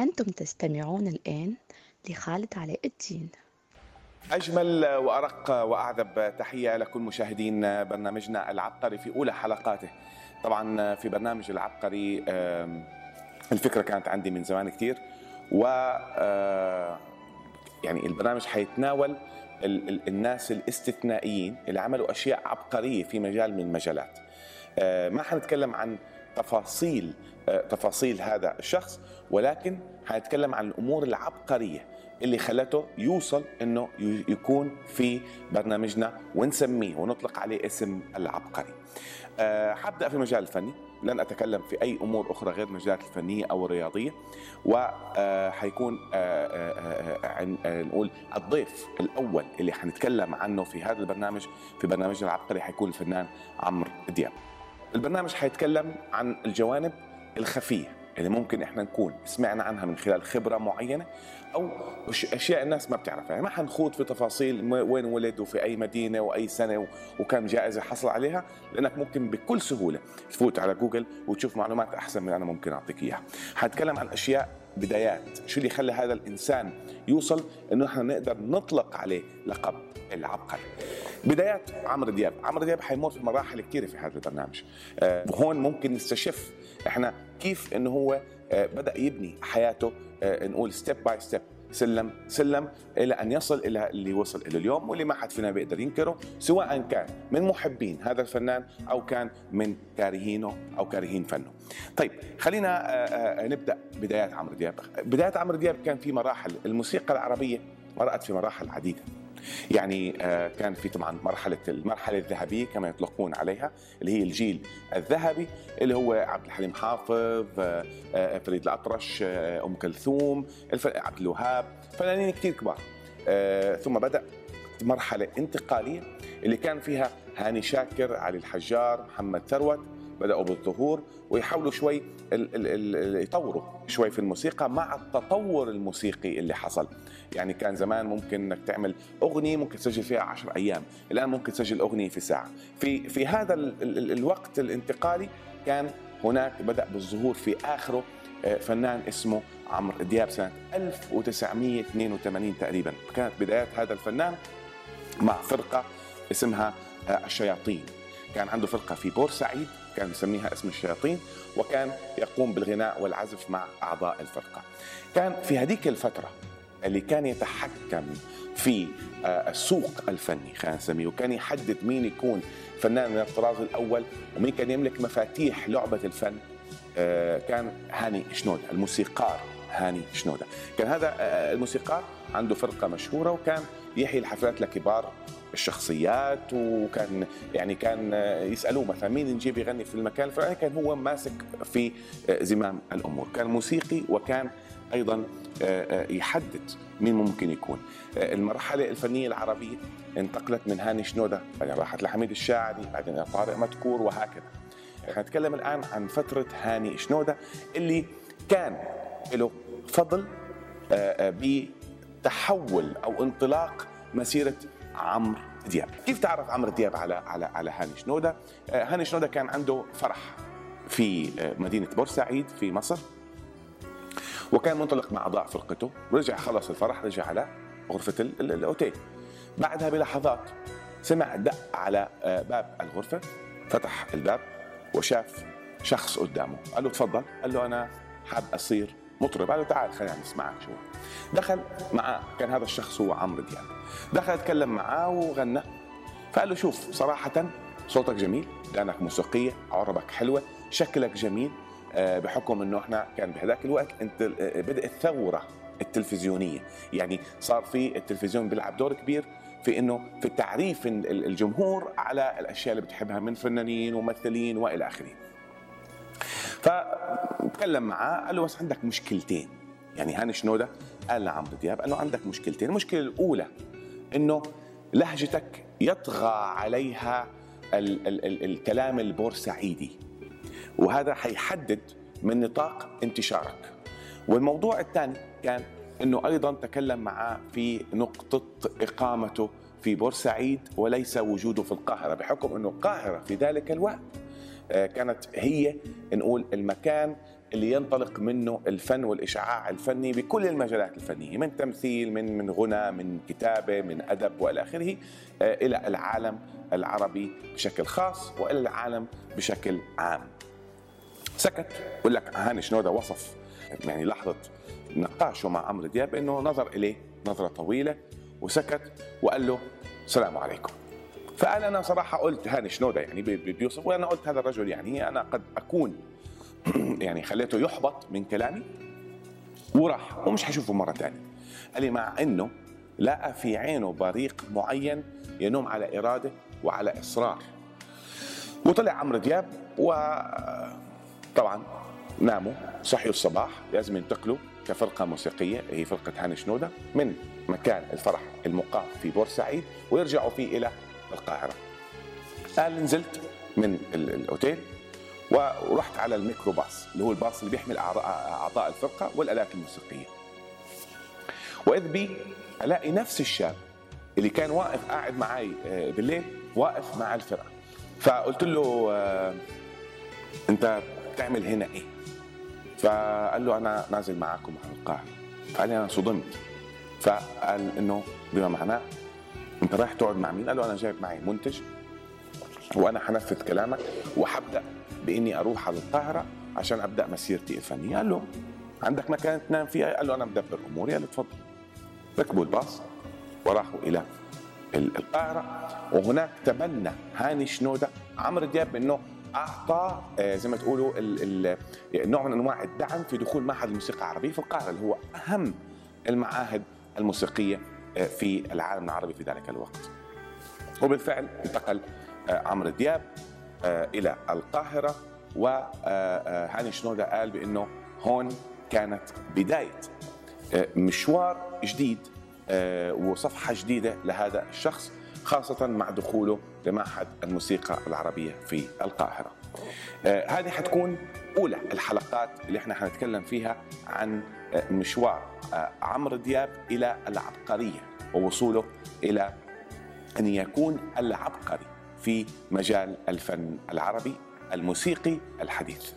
أنتم تستمعون الآن لخالد علاء الدين. أجمل وأرق وأعذب تحية لكل مشاهدين برنامجنا العبقري في أولى حلقاته. طبعا في برنامج العبقري الفكرة كانت عندي من زمان كتير و يعني البرنامج حيتناول ال- ال- الناس الاستثنائيين اللي عملوا أشياء عبقرية في مجال من المجالات. آه، ما حنتكلم عن تفاصيل آه، تفاصيل هذا الشخص ولكن حنتكلم عن الأمور العبقرية اللي خلته يوصل إنه يكون في برنامجنا ونسميه ونطلق عليه اسم العبقري. آه، حبدأ في المجال الفني لن أتكلم في أي أمور أخرى غير المجالات الفنية أو الرياضية وحيكون نقول الضيف الأول اللي حنتكلم عنه في هذا البرنامج في برنامجنا العبقري حيكون الفنان عمرو دياب. البرنامج حيتكلم عن الجوانب الخفية اللي ممكن إحنا نكون سمعنا عنها من خلال خبرة معينة أو أشياء الناس ما بتعرفها، يعني ما حنخوض في تفاصيل وين ولد وفي أي مدينة وأي سنة وكم جائزة حصل عليها، لأنك ممكن بكل سهولة تفوت على جوجل وتشوف معلومات أحسن من أنا ممكن أعطيك إياها. حنتكلم عن أشياء بدايات، شو اللي خلى هذا الإنسان يوصل إنه إحنا نقدر نطلق عليه لقب العبقري. بدايات عمرو دياب، عمرو دياب حيمر في مراحل كثيره في هذا البرنامج. آه، وهون ممكن نستشف إحنا كيف انه هو آه، بدأ يبني حياته آه، نقول step by step سلم سلم إلى أن يصل إلى اللي وصل إلى اليوم واللي ما حد فينا بيقدر ينكره سواء كان من محبين هذا الفنان أو كان من كارهينه أو كارهين فنه. طيب خلينا نبدأ بدايات عمرو دياب، بدايات عمرو دياب كان في مراحل الموسيقى العربية مرقت في مراحل عديدة. يعني آه، كان في طبعا مرحلة المرحله الذهبية كما يطلقون عليها اللي هي الجيل الذهبي اللي هو عبد الحليم حافظ آه، آه، فريد الأطرش أم كلثوم عبد الوهاب فنانين كثير كبار. ثم بدأ مرحلة انتقالية اللي كان فيها هاني شاكر علي الحجار محمد ثروت بدأوا بالظهور ويحاولوا شوي يطوروا شوي في الموسيقى مع التطور الموسيقي اللي حصل. يعني كان زمان ممكن إنك تعمل أغنية ممكن تسجل فيها عشر أيام الآن ممكن تسجل أغنية في ساعة. في في هذا ال ال الوقت الانتقالي كان هناك بدأ بالظهور في آخره آه، فنان اسمه عمرو دياب سنة 1982 تقريبا. كانت بدايات هذا الفنان مع فرقة اسمها آه، الشياطين. كان عنده فرقة في بورسعيد كان يسميها اسم الشياطين وكان يقوم بالغناء والعزف مع أعضاء الفرقة. كان في هذيك الفترة اللي كان يتحكم في آه، السوق الفني خلينا نسميه وكان يحدد مين يكون فنان من الطراز الأول ومين كان يملك مفاتيح لعبة الفن آه، كان هاني شنودة الموسيقار هاني شنودة. كان هذا آه، الموسيقار عنده فرقة مشهورة وكان يحيي الحفلات لكبار الشخصيات وكان يعني كان يسألوه مثلا مين نجيب يغني في المكان الفلاني؟ كان هو ماسك في زمام الأمور. كان موسيقي وكان أيضا آه، آه، يحدد مين ممكن يكون. آه، المرحلة الفنية العربية انتقلت من هاني شنودة بعدين راحت لحميد الشاعري بعدين طارق مدكور وهكذا. حنتكلم الآن عن فترة هاني شنودة اللي كان له فضل بتحول أو انطلاق مسيرة عمرو دياب. كيف تعرف عمرو دياب على على على هاني شنودة؟ آه، هاني شنودة كان عنده فرح في آه، مدينة بورسعيد في مصر. وكان منطلق مع اعضاء فرقته. رجع خلص الفرح رجع على غرفة ال- ال- الأوتيل. بعدها بلحظات سمع دق على آه، باب الغرفة. فتح الباب وشاف شخص قدامه. قال له تفضل. قال له أنا حاب أصير مطرب. قال له تعال خلينا نسمعك شوي. دخل معاه كان هذا الشخص هو عمرو دياب. دخل اتكلم معاه وغنى. فقال له شوف صراحة صوتك جميل لأنك موسيقية عربك حلوة شكلك جميل آه، بحكم إنه إحنا كان بهذاك الوقت أنت آه، بدأ الثورة التلفزيونية. يعني صار في التلفزيون بيلعب دور كبير في إنه في تعريف ال- ال- الجمهور على الأشياء اللي بتحبها من فنانين وممثلين وإلى آخره. فتكلم معاه قال له بس عندك مشكلتين. يعني هاني شنوده قال لعمرو دياب قال له عندك مشكلتين. المشكلة الأولى إنه لهجتك يطغى عليها ال ال ال الكلام البورسعيدي وهذا حيحدد من نطاق انتشارك. والموضوع الثاني كان إنه أيضا تكلم معاه في نقطة إقامته في بورسعيد وليس وجوده في القاهرة بحكم إنه القاهرة في ذلك الوقت كانت هي نقول المكان اللي ينطلق منه الفن والإشعاع الفني بكل المجالات الفنية من تمثيل من من غنى من كتابة من أدب وإلى آخره آه، إلى العالم العربي بشكل خاص وإلى العالم بشكل عام. سكت بقول لك هاني شنودة وصف يعني لحظة نقاشه مع عمرو دياب إنه نظر إليه نظرة طويلة وسكت وقال له السلام عليكم. فأنا أنا صراحة قلت هاني شنودة يعني بيوصف وأنا قلت هذا الرجل يعني أنا قد أكون يعني خليته يحبط من كلامي وراح ومش حشوفه مرة ثانية قال لي مع إنه لقى في عينه بريق معين ينوم على إراده وعلى إصرار. وطلع عمرو دياب وطبعا ناموا صحيوا الصباح لازم ينتقلوا كفرقة موسيقية هي فرقة هاني شنودة من مكان الفرح المقام في بورسعيد ويرجعوا فيه إلى القاهرة. قال نزلت من الأوتيل ورحت على الميكروباص اللي هو الباص اللي بيحمل أعضاء الفرقة والآلات الموسيقية. وإذ بي ألاقي نفس الشاب اللي كان واقف قاعد معي آه، بالليل واقف مع الفرقة. فقلت له آه، أنت بتعمل هنا إيه؟ فقال له أنا نازل معاكم على القاهرة. فقال لي أنا صدمت. فقال إنه بما معناه انت رايح تقعد مع مين؟ قال له أنا جايب معي منتج وأنا حنفذ كلامك وحبدا بإني أروح على القاهره عشان أبدأ مسيرتي الفنية. قال له عندك مكان تنام فيها قال له أنا مدبر أموري. قال له تفضل ركبوا الباص وراحوا إلى القاهره وهناك تبنى هاني شنودة عمرو دياب إنه أعطى آه، زي ما تقولوا نوع من أنواع الدعم في دخول معهد الموسيقى العربية في القاهرة اللي هو أهم المعاهد الموسيقية في العالم العربي في ذلك الوقت. وبالفعل انتقل آه، عمرو دياب آه، إلى القاهرة وهاني آه، شنودة قال بإنه هون كانت بداية مشوار جديد وصفحة جديدة لهذا الشخص خاصة مع دخوله لمعهد الموسيقى العربية في القاهرة. هذه حتكون أولى الحلقات اللي إحنا حنتكلم فيها عن مشوار عمرو دياب إلى العبقرية ووصوله إلى أن يكون العبقري في مجال الفن العربي الموسيقي الحديث.